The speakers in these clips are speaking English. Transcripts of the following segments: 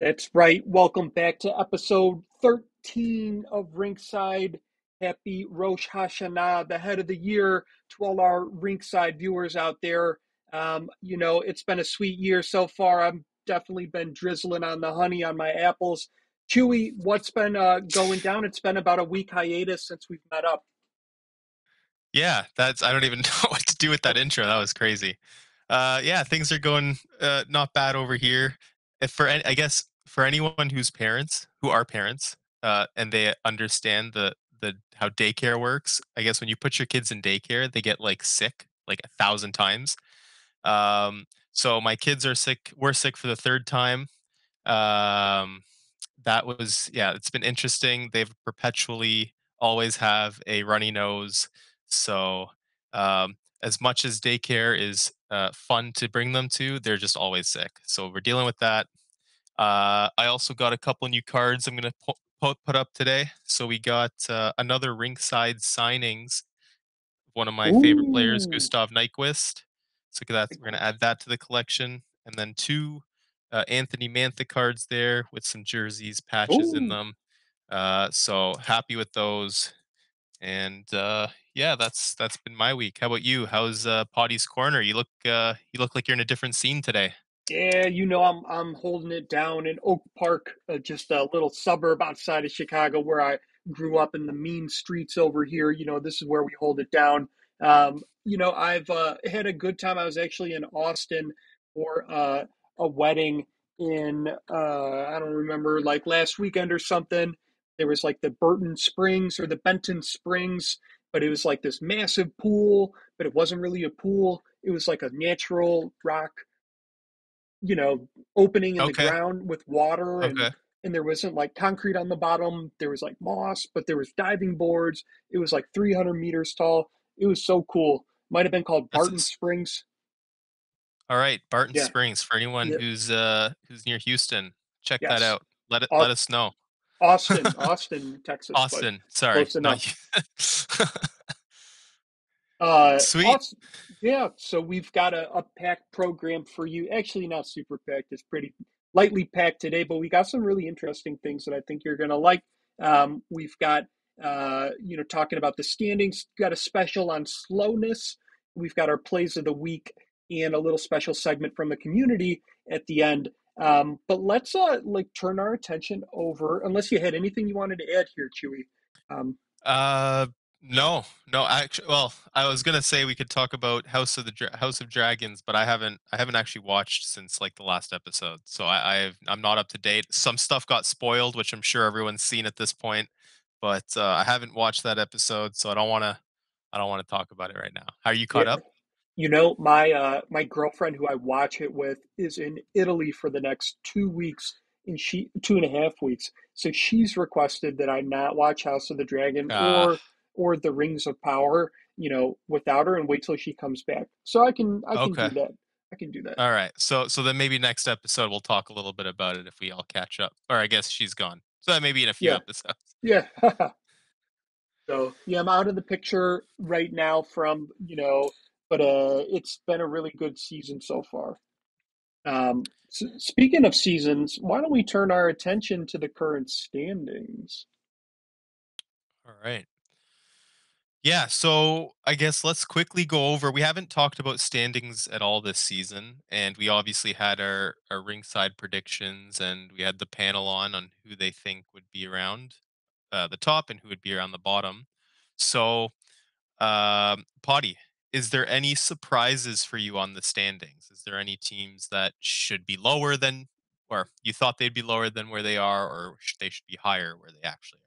That's right. Welcome back to episode 13 of Rinkside. Happy Rosh Hashanah, the head of the year, to all our Rinkside viewers out there. Um, you know, it's been a sweet year so far. I've definitely been drizzling on the honey on my apples. Chewy, what's been uh, going down? It's been about a week hiatus since we've met up. Yeah, that's I don't even know what to do with that intro. That was crazy. Uh, yeah, things are going uh, not bad over here. If for I guess for anyone whose parents who are parents uh, and they understand the the how daycare works, I guess when you put your kids in daycare, they get like sick like a thousand times. Um, so my kids are sick. We're sick for the third time. Um, that was yeah. It's been interesting. They've perpetually always have a runny nose. So um, as much as daycare is uh, fun to bring them to, they're just always sick. So we're dealing with that. Uh, I also got a couple new cards I'm going to put, put up today. So we got uh, another rinkside signings. One of my Ooh. favorite players, Gustav Nyquist. So that. We're going to add that to the collection. And then two uh, Anthony Mantha cards there with some jerseys, patches Ooh. in them. Uh, so happy with those. And uh, yeah, that's that's been my week. How about you? How's uh, Potty's Corner? You look uh, you look like you're in a different scene today. Yeah, you know I'm I'm holding it down in Oak Park, uh, just a little suburb outside of Chicago where I grew up in the mean streets over here. You know, this is where we hold it down. Um, you know, I've uh, had a good time. I was actually in Austin for uh, a wedding in uh, I don't remember like last weekend or something. There was like the Burton Springs or the Benton Springs, but it was like this massive pool, but it wasn't really a pool. It was like a natural rock you know, opening in okay. the ground with water and okay. and there wasn't like concrete on the bottom. There was like moss, but there was diving boards. It was like 300 meters tall. It was so cool. Might have been called Barton That's... Springs. All right, Barton yeah. Springs. For anyone yeah. who's uh who's near Houston, check yes. that out. Let it let us know. Austin, Austin, Texas. Austin, sorry. Uh, Sweet. Awesome. Yeah, so we've got a, a packed program for you. Actually, not super packed. It's pretty lightly packed today, but we got some really interesting things that I think you're going to like. Um, we've got, uh, you know, talking about the standings. Got a special on slowness. We've got our plays of the week and a little special segment from the community at the end. Um, but let's uh, like turn our attention over. Unless you had anything you wanted to add here, Chewy. Um, uh, no, no. Actually, well, I was gonna say we could talk about House of the Dra- House of Dragons, but I haven't. I haven't actually watched since like the last episode, so I, I've I'm not up to date. Some stuff got spoiled, which I'm sure everyone's seen at this point, but uh, I haven't watched that episode, so I don't want to. I don't want to talk about it right now. How are you caught yeah. up? You know, my uh, my girlfriend who I watch it with is in Italy for the next two weeks, and she two and a half weeks. So she's requested that I not watch House of the Dragon uh. or or the Rings of Power, you know, without her and wait till she comes back. So I can I can okay. do that. I can do that. All right. So so then maybe next episode we'll talk a little bit about it if we all catch up. Or I guess she's gone. So that maybe in a few yeah. episodes. Yeah. so yeah, I'm out of the picture right now from, you know, but uh it's been a really good season so far. Um so speaking of seasons, why don't we turn our attention to the current standings? All right. Yeah, so I guess let's quickly go over. We haven't talked about standings at all this season, and we obviously had our, our Rinkside predictions, and we had the panel on on who they think would be around uh, the top and who would be around the bottom. So, um, Potty, is there any surprises for you on the standings? Is there any teams that should be lower than, or you thought they'd be lower than where they are, or they should be higher where they actually are?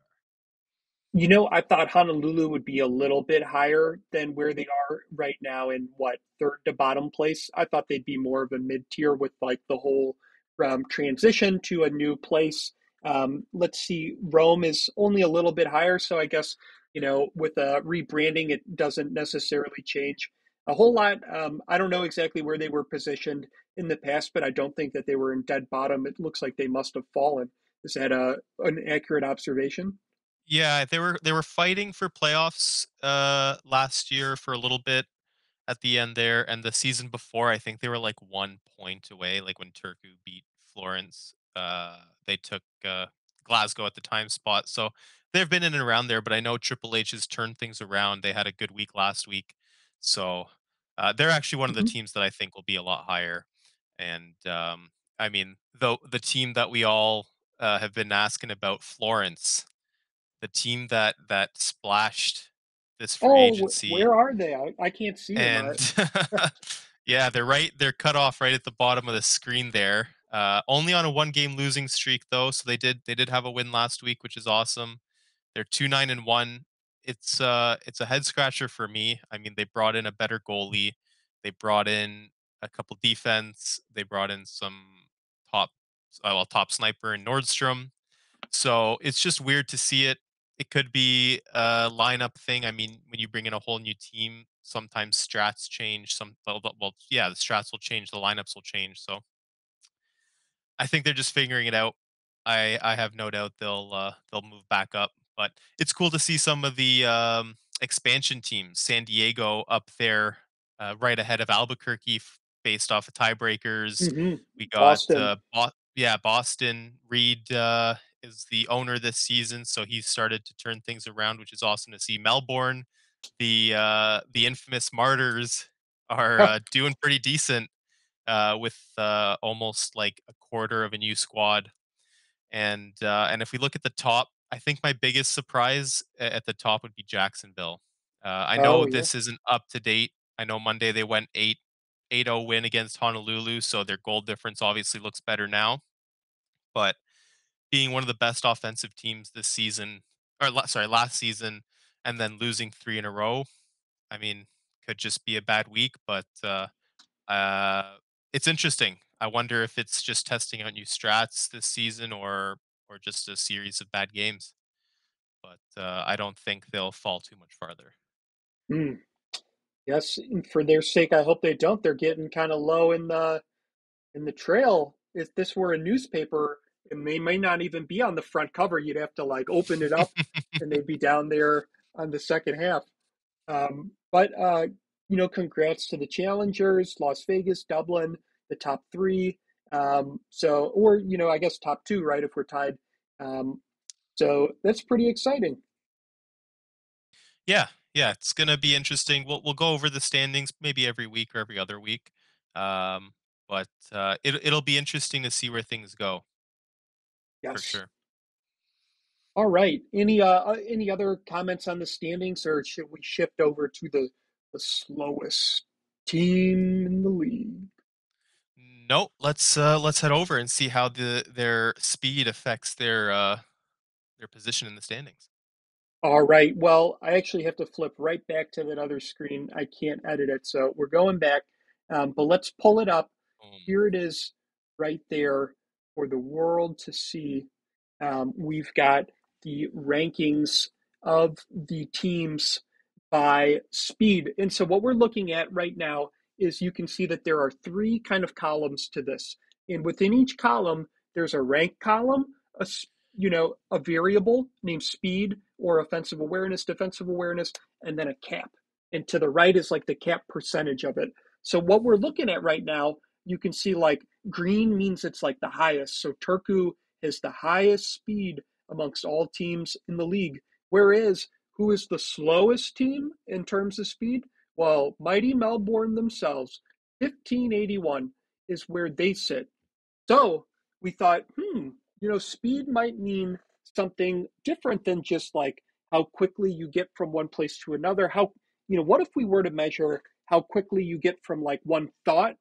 You know, I thought Honolulu would be a little bit higher than where they are right now in what third to bottom place. I thought they'd be more of a mid tier with like the whole um, transition to a new place. Um, let's see, Rome is only a little bit higher, so I guess you know with a rebranding, it doesn't necessarily change a whole lot. Um, I don't know exactly where they were positioned in the past, but I don't think that they were in dead bottom. It looks like they must have fallen. Is that a an accurate observation? Yeah, they were they were fighting for playoffs uh last year for a little bit at the end there, and the season before I think they were like one point away. Like when Turku beat Florence, uh, they took uh, Glasgow at the time spot. So they've been in and around there, but I know Triple H has turned things around. They had a good week last week, so uh, they're actually one of the Mhm. teams that I think will be a lot higher. And um, I mean, though the team that we all uh, have been asking about, Florence the team that that splashed this free Oh, agency where are they? I, I can't see them. And yeah they're right they're cut off right at the bottom of the screen there uh only on a one game losing streak though so they did they did have a win last week which is awesome they're 2 9 and 1 it's uh it's a head scratcher for me i mean they brought in a better goalie they brought in a couple defense they brought in some top uh, well top sniper in nordstrom so it's just weird to see it. It could be a lineup thing. I mean, when you bring in a whole new team, sometimes strats change. Some well, well, yeah, the strats will change, the lineups will change. So I think they're just figuring it out. I I have no doubt they'll uh, they'll move back up. But it's cool to see some of the um, expansion teams, San Diego up there, uh, right ahead of Albuquerque, based off of tiebreakers. hmm We got Boston. uh, Bo- yeah, Boston. Reed uh, is the owner this season, so he's started to turn things around, which is awesome to see. Melbourne, the uh, the infamous Martyrs, are uh, doing pretty decent uh, with uh, almost like a quarter of a new squad. And uh, and if we look at the top, I think my biggest surprise at the top would be Jacksonville. Uh, I know oh yeah. this isn't up to date. I know Monday they went 8 8-0 win against Honolulu, so their goal difference obviously looks better now. But being one of the best offensive teams this season, or sorry, last season, and then losing three in a row, I mean, could just be a bad week. But uh, uh, it's interesting. I wonder if it's just testing out new strats this season or or just a series of bad games. But uh, I don't think they'll fall too much farther. Mm. Yes, for their sake, I hope they don't. They're getting kind of low in the in the trail. If this were a newspaper, they may not even be on the front cover, you'd have to like open it up, and they'd be down there on the second half. Um, but uh, you know, congrats to the challengers, Las Vegas, Dublin, the top three. Um, so, or you know, I guess top two, right? If we're tied. Um, so that's pretty exciting. yeah, yeah, it's gonna be interesting. We'll we'll go over the standings maybe every week or every other week. Um, but uh, it it'll be interesting to see where things go for Yes. sure. All right. Any uh uh, any other comments on the standings, or should we shift over to the the slowest team in the league? No, let's uh, let's head over and see how the their speed affects their uh, their position in the standings. All right. Well, I actually have to flip right back to that other screen. I can't edit it, so we're going back. Um, but let's pull it up. Um, Here it is, right there for the world to see. Um, we've got the rankings of the teams by speed. And so what we're looking at right now is you can see that there are three kind of columns to this. And within each column, there's a rank column, a you know, a variable named speed or offensive awareness, defensive awareness, and then a cap. And to the right is like the cap percentage of it. So what we're looking at right now, you can see like green means it's like the highest. So Turku has the highest speed amongst all teams in the league. Whereas who is the slowest team in terms of speed? Well, mighty Melbourne themselves, 1581 is where they sit. So we thought, hmm, you know, speed might mean something different than just like how quickly you get from one place to another. How, you know, what if we were to measure how quickly you get from like one thought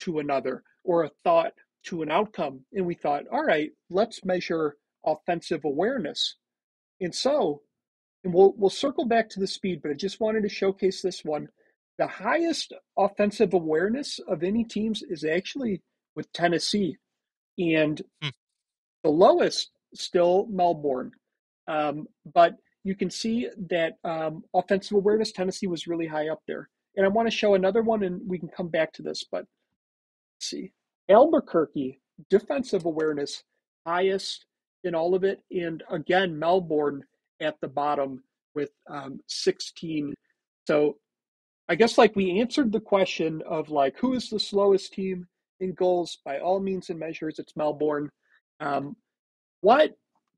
to another or a thought to an outcome? And we thought, all right, let's measure offensive awareness. And so, and we'll we'll circle back to the speed, but I just wanted to showcase this one. The highest offensive awareness of any teams is actually with Tennessee, and hmm, the lowest still Melbourne. Um, but you can see that um, offensive awareness, Tennessee was really high up there. And I want to show another one, and we can come back to this. But let's see, Albuquerque defensive awareness highest in all of it, and again Melbourne at the bottom with um, 16. So I guess like we answered the question of like who is the slowest team in goals by all means and measures. It's Melbourne. Um, what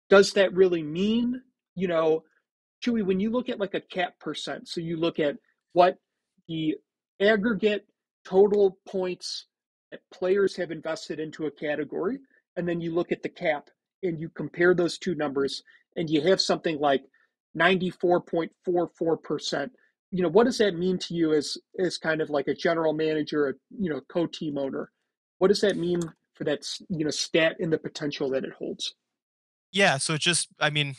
does that really mean? You know, Chewy, when you look at like a cap percent, so you look at what the aggregate total points that players have invested into a category, and then you look at the cap and you compare those two numbers, and you have something like 94.44%. You know, what does that mean to you as as kind of like a general manager, a you know, co-team owner? What does that mean for that you know stat and the potential that it holds? Yeah, so just I mean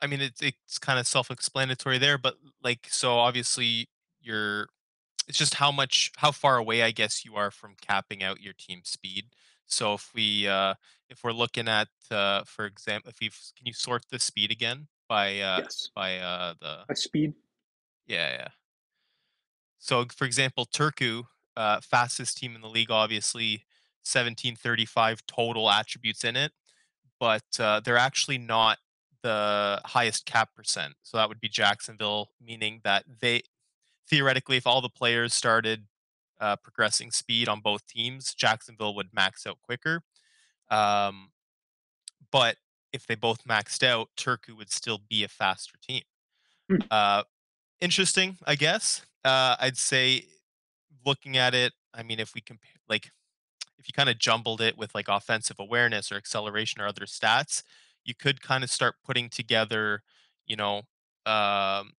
I mean it's it's kind of self-explanatory there, but like so obviously you're it's just how much how far away I guess you are from capping out your team speed. So if we uh if we're looking at uh for example if we can you sort the speed again by uh Yes, by uh the speed. Yeah yeah. So for example Turku uh fastest team in the league obviously 1735 total attributes in it but uh, they're actually not the highest cap percent. So that would be Jacksonville, meaning that they theoretically, if all the players started uh, progressing speed on both teams, Jacksonville would max out quicker. Um, but if they both maxed out, Turku would still be a faster team. Hmm. Uh, interesting, I guess. Uh, I'd say looking at it, I mean, if we compare, like, if you kind of jumbled it with like offensive awareness or acceleration or other stats, you could kind of start putting together, you know, um,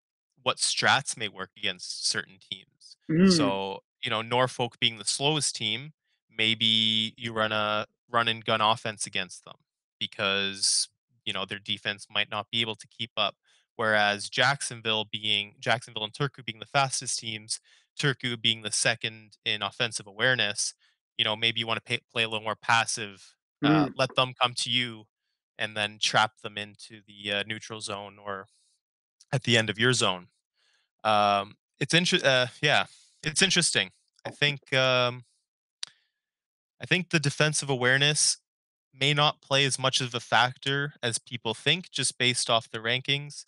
what strats may work against certain teams. Mm, So, you know, Norfolk being the slowest team, maybe you run a run and gun offense against them because, you know, their defense might not be able to keep up. Whereas Jacksonville being Jacksonville and Turku being the fastest teams, Turku being the second in offensive awareness, you know, maybe you want to pay, play a little more passive, uh, mm. let them come to you and then trap them into the uh, neutral zone or at the end of your zone. Um, it's interesting. Uh, yeah, it's interesting. I think um, I think the defensive awareness may not play as much of a factor as people think, just based off the rankings.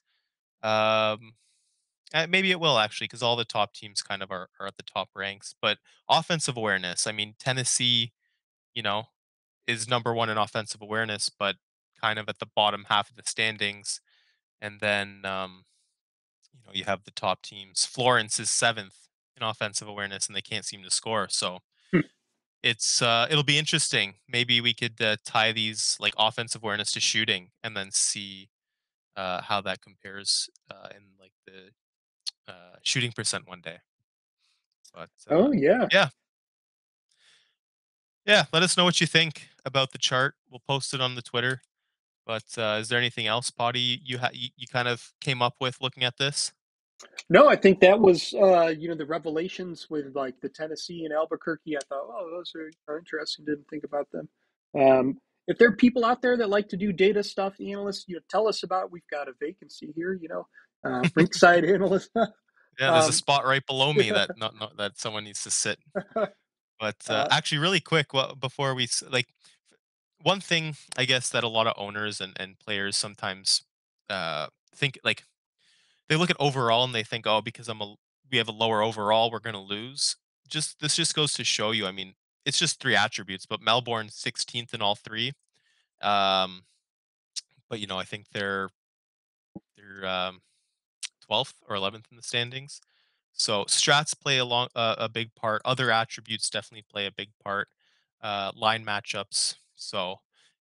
Um, uh, maybe it will actually, because all the top teams kind of are, are at the top ranks. But offensive awareness, I mean, Tennessee, you know, is number one in offensive awareness, but kind of at the bottom half of the standings. And then, um, you know, you have the top teams. Florence is seventh in offensive awareness, and they can't seem to score. So Hmm. it's uh, it'll be interesting. Maybe we could uh, tie these like offensive awareness to shooting, and then see uh, how that compares uh, in like the uh, shooting percent one day. But uh, Oh yeah. yeah, yeah. Let us know what you think about the chart. We'll post it on the Twitter. But uh, is there anything else, Potty, you ha- you, you kind of came up with looking at this? No, I think that was uh, you know the revelations with like the Tennessee and Albuquerque. I thought, oh, those are, are interesting. Didn't think about them. Um, if there are people out there that like to do data stuff, analysts, you know, tell us about. We've got a vacancy here. You know, uh, Rinkside analyst. Yeah, there's a um, spot right below me that not, not that someone needs to sit. But uh, uh, actually, really quick, well, before we like one thing, I guess that a lot of owners and and players sometimes uh, think like they look at overall and they think, oh, because I'm a we have a lower overall, we're gonna lose. Just this just goes to show you. I mean, it's just three attributes, but Melbourne 16th in all three. Um, but you know, I think they're they're um, 12th or 11th in the standings. So strats play a long uh, a big part. Other attributes definitely play a big part. Uh, line matchups. So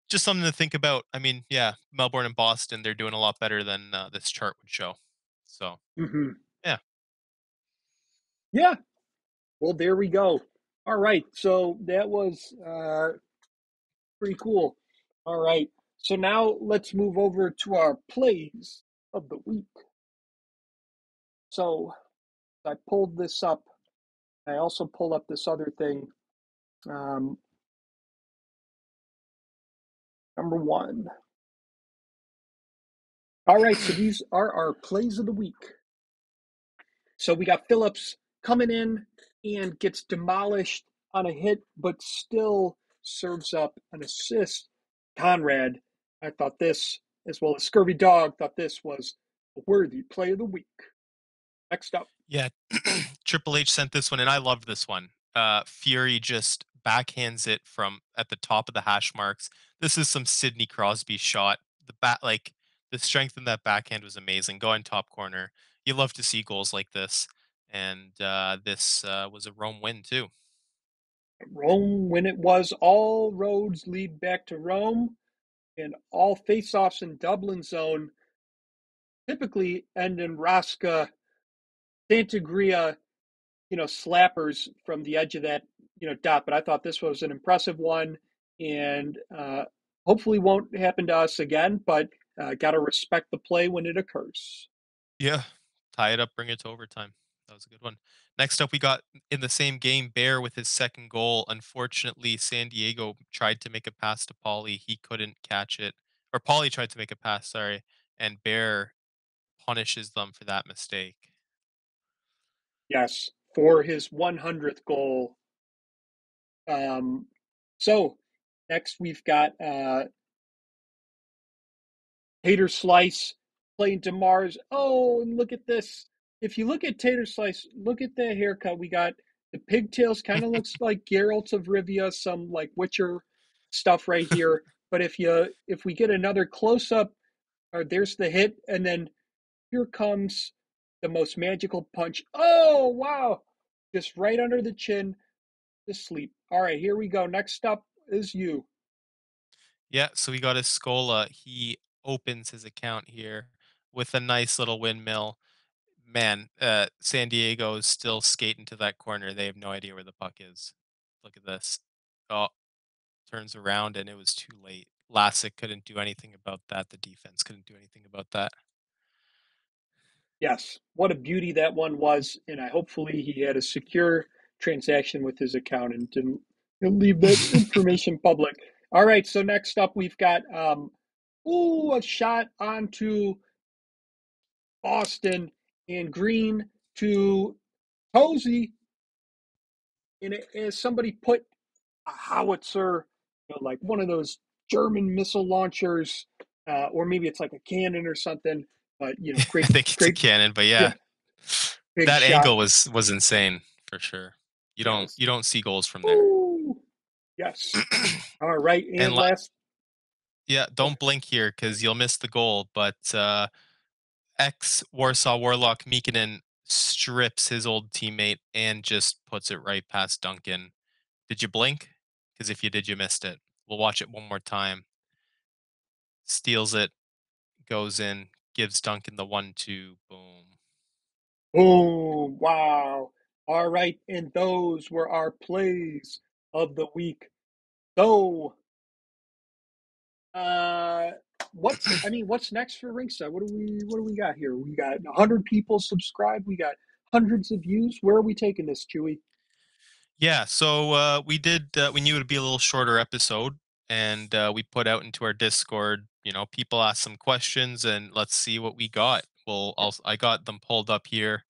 just something to think about. I mean, yeah, Melbourne and Boston, they're doing a lot better than uh, this chart would show. So mhm. yeah, Yeah. Well, there we go. All right. So that was uh, pretty cool. All right. So now let's move over to our plays of the week. So I pulled this up. I also pulled up this other thing. Um, number one. All right. So these are our plays of the week. So we got Phillips coming in and gets demolished on a hit, but still serves up an assist. Conrad, I thought this, as well as Scurvy Dog, thought this was a worthy play of the week. Next up. Yeah, Triple H sent this one, and I loved this one. Uh, Fury just backhands it from at the top of the hash marks. This is some Sidney Crosby shot. The bat, like the strength in that backhand was amazing. Go Going top corner. You love to see goals like this, and uh, this uh, was a Rome win too. Rome, when it was all roads lead back to Rome, and all face-offs in Dublin zone typically end in Raska Santagria, you know, slappers from the edge of that, you know, dot. But I thought this was an impressive one, and uh, hopefully won't happen to us again. But uh, got to respect the play when it occurs. Yeah, tie it up, bring it to overtime. That was a good one. Next up, we got in the same game Bear with his second goal. Unfortunately, San Diego tried to make a pass to Paulie. He couldn't catch it, or Paulie tried to make a pass. Sorry, and Bear punishes them for that mistake. Yes, for his 100th goal. Um, so next we've got uh, Tater Slice playing Demars. Oh, and look at this. If you look at Tater Slice, look at the haircut. We got the pigtails, kind of looks like Geralt of Rivia, some like Witcher stuff right here. but if you if we get another close up, or uh, there's the hit, and then here comes the most magical punch. Oh, wow. Just right under the chin to sleep. All right, here we go. Next up is you. Yeah, so we got Escola. He opens his account here with a nice little windmill. Man, uh, San Diego is still skating to that corner. They have no idea where the puck is. Look at this. Oh, turns around and it was too late. Lassick couldn't do anything about that. The defense couldn't do anything about that. Yes, what a beauty that one was, and I hopefully he had a secure transaction with his account and didn't leave that information public. All right, so next up we've got um, ooh a shot onto Boston and Green to Posey, and it, as somebody put a howitzer, you know, like one of those German missile launchers, uh, or maybe it's like a cannon or something but you know, great. I think it's great, a cannon, but yeah, yeah that shot. angle was was insane for sure. You don't Yes. you don't see goals from there. Ooh, yes. All right, and, And la- last. Yeah, don't blink here because you'll miss the goal. But uh, ex Warsaw Warlock Mikinen strips his old teammate and just puts it right past Duncan. Did you blink? Because if you did, you missed it. We'll watch it one more time. Steals it, goes in, gives Duncan the one-two. Boom. Boom! Wow. All right, and those were our plays of the week. So, uh, what's I mean, what's next for Rinkside? What do we what do we got here? We got hundred people subscribed. We got hundreds of views. Where are we taking this, Chewy? Yeah, so uh, we did. Uh, we knew it would be a little shorter episode, and uh, we put out into our Discord. You know, people asked some questions, and let's see what we got. Well, I'll, I got them pulled up here.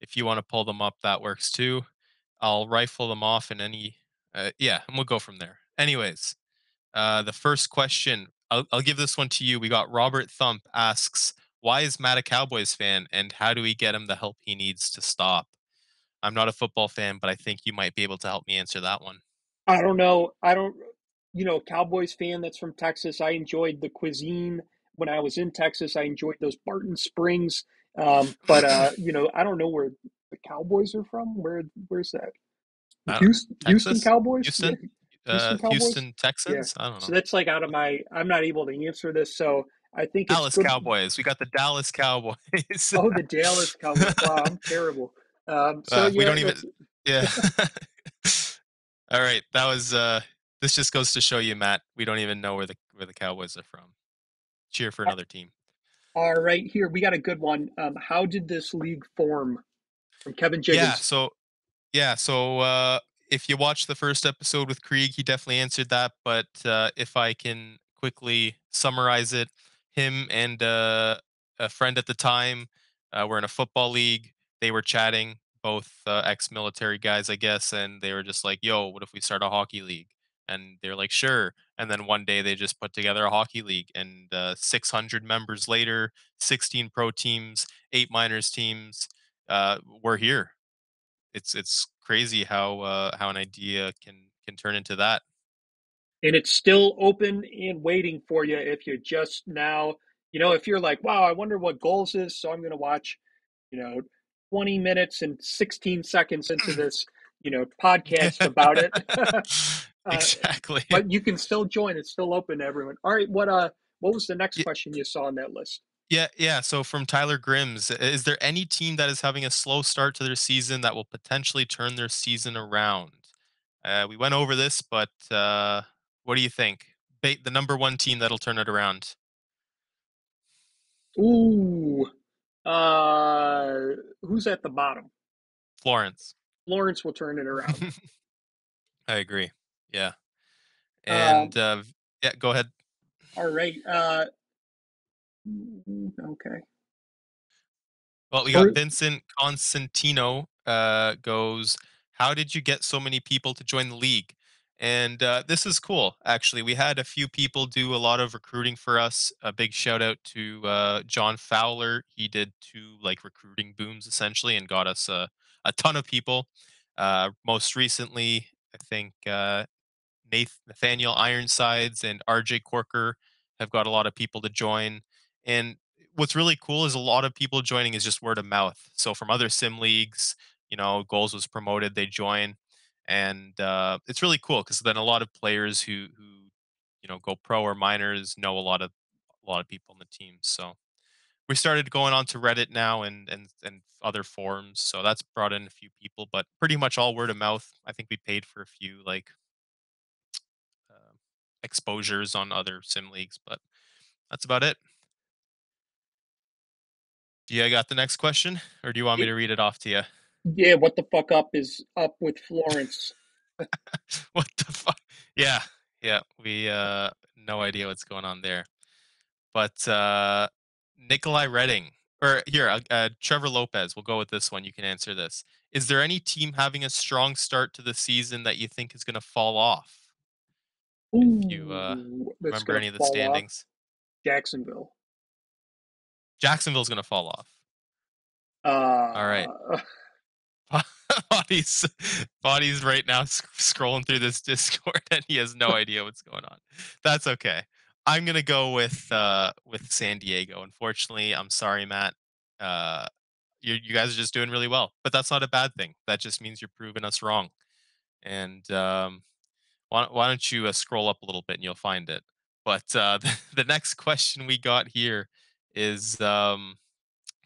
If you want to pull them up, that works too. I'll rifle them off in any. Uh, yeah, and we'll go from there. Anyways, uh, the first question. I'll, I'll give this one to you. We got Robert Thump asks, "Why is Matt a Cowboys fan, and how do we get him the help he needs to stop?" I'm not a football fan, but I think you might be able to help me answer that one. I don't know. I don't, you know, Cowboys fan that's from Texas. I enjoyed the cuisine when I was in Texas. I enjoyed those Barton Springs. Um, but uh, you know, I don't know where the Cowboys are from. Where where's that? Houston, Houston Cowboys. Houston? Yeah. Uh, Houston Texans? I don't know. So that's like out of my. I'm not able to answer this. So I think it's Dallas good- Cowboys. We got the Dallas Cowboys. Oh, the Dallas Cowboys. Wow, I'm terrible. Um, so Uh, yeah, we don't even- yeah. All right, that was. uh This just goes to show you, Matt. We don't even know where the where the Cowboys are from. Cheer for another team. All right, here we got a good one. Um, how did this league form? From Kevin Jiggins. Yeah. So, yeah. So, uh, if you watch the first episode with Krieg, he definitely answered that. But uh, if I can quickly summarize it, him and uh, a friend at the time uh, were in a football league. They were chatting, both uh, ex-military guys, I guess, and they were just like, "Yo, what if we start a hockey league?" and they're like, "Sure." And then one day they just put together a hockey league, and uh, 600 members later, 16 pro teams, eight minors teams, uh, we're here. It's it's crazy how uh, how an idea can can turn into that. And it's still open and waiting for you if you're just now, you know, if you're like, wow, I wonder what goals is, so I'm going to watch, you know, 20 minutes and 16 seconds into this, you know, podcast about it. uh, exactly. But you can still join. It's still open to everyone. All right. What uh what was the next yeah. question you saw on that list? Yeah, yeah. So from Tyler Grims, is there any team that is having a slow start to their season that will potentially turn their season around? Uh, we went over this, but uh, what do you think? Ba- the number one team that'll turn it around. Ooh, uh, who's at the bottom? Florence. Florence will turn it around. I agree. Yeah. And um, uh, yeah, go ahead. All right. Mm, okay. Well, we got Vincent Constantino uh, goes, How did you get so many people to join the league? And uh, this is cool, actually. We had a few people do a lot of recruiting for us. A big shout out to uh, John Fowler. He did two like recruiting booms essentially and got us a, a ton of people. Uh, most recently, I think uh, Nathaniel Ironsides and RJ Corker have got a lot of people to join. And what's really cool is a lot of people joining is just word of mouth. So from other sim leagues, you know, goals was promoted, they join, and uh, it's really cool because then a lot of players who who you know go pro or minors know a lot of a lot of people in the team. So we started going on to Reddit now and and and other forums. So that's brought in a few people, but pretty much all word of mouth. I think we paid for a few like uh, exposures on other sim leagues, but that's about it. Do you got the next question, or do you want me to read it off to you? Yeah, what the fuck up is up with Florence? what the fuck? Yeah, yeah, we uh no idea what's going on there. But uh Nikolai Redding, or here, uh, uh, Trevor Lopez. We'll go with this one. You can answer this. Is there any team having a strong start to the season that you think is going to fall off? Ooh, if you uh, remember any of the standings, off. Jacksonville. Jacksonville's going to fall off. Uh, All right. body's body's right now scrolling through this Discord and he has no idea what's going on. That's okay. I'm gonna go with uh, with San Diego. Unfortunately, I'm sorry, Matt. Uh, you you guys are just doing really well, but that's not a bad thing. That just means you're proving us wrong. And um, why why don't you uh, scroll up a little bit and you'll find it. But uh, the, the next question we got here is um,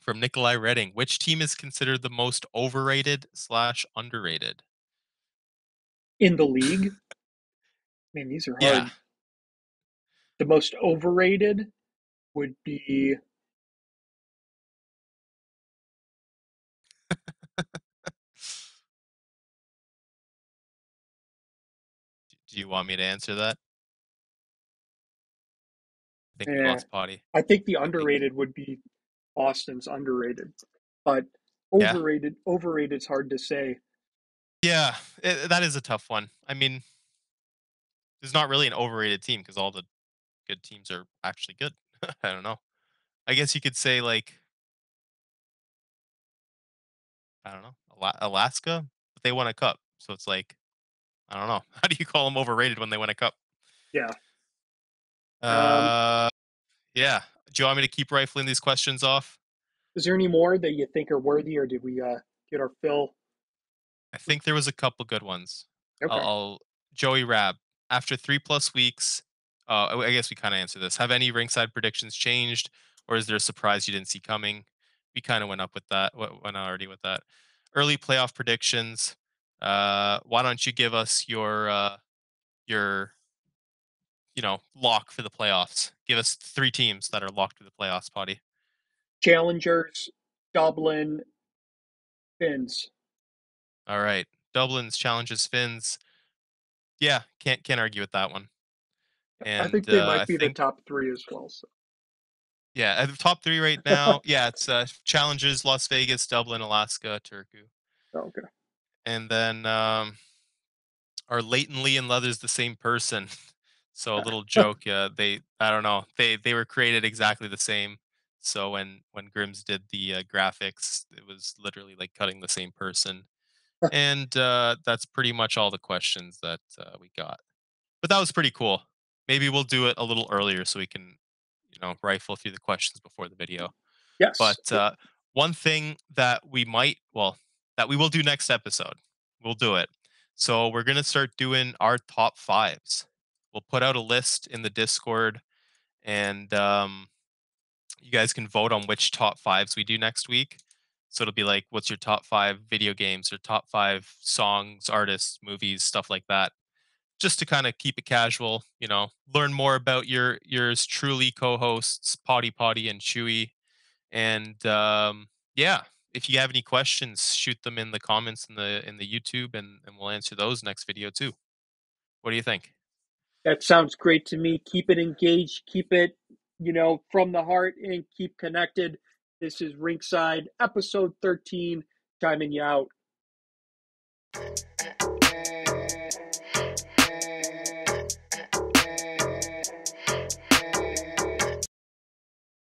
from Nikolai Redding. Which team is considered the most overrated slash underrated in the league? Man, these are hard. Yeah. The most overrated would be Do you want me to answer that? I think yeah. lost. I think the underrated would be Austin's underrated, but overrated yeah. overrated is hard to say. Yeah, it, that is a tough one. I mean, there's not really an overrated team because all the good teams are actually good. I don't know. I guess you could say like I don't know Alaska, but they won a cup, so it's like I don't know. How do you call them overrated when they win a cup? Yeah. Uh, um, yeah. Do you want me to keep rifling these questions off? Is there any more that you think are worthy, or did we uh, get our fill? I think there was a couple good ones. Okay. I'll, Joey Rab. After three plus weeks, uh, I guess we kind of answered this. Have any Rinkside predictions changed, or is there a surprise you didn't see coming? We kind of went up with that. What went already with that. Early playoff predictions. Uh, why don't you give us your uh, your you know lock for the playoffs? Give us three teams that are locked for the playoffs, Potty. Challengers, Dublin, Finns. All right, Dublin's challenges Finns. Yeah, can't can't argue with that one. And, I think they uh, might be think, the top three as well. So. Yeah, the top three right now. yeah, it's uh, challenges Las Vegas, Dublin, Alaska, Turku. Oh, okay and then um, are Leighton Lee and Leathers the same person? So a little joke, uh, they I don't know, they they were created exactly the same. So when when Grimm's did the uh, graphics, it was literally like cutting the same person. And uh, that's pretty much all the questions that uh, we got. But that was pretty cool. Maybe we'll do it a little earlier so we can, you know, rifle through the questions before the video. Yes. But uh, one thing that we might, well, that we will do next episode, we'll do it. So we're gonna start doing our top fives. We'll put out a list in the Discord, and um, you guys can vote on which top fives we do next week. So it'll be like, what's your top five video games or top five songs, artists, movies, stuff like that. Just to kind of keep it casual, you know, learn more about your yours truly co-hosts, Potty Potty and Chewy. And um, yeah, if you have any questions, shoot them in the comments in the in the YouTube, and and we'll answer those next video too. What do you think? That sounds great to me. Keep it engaged, keep it, you know, from the heart and keep connected. This is Rinkside, episode 13, timing you out.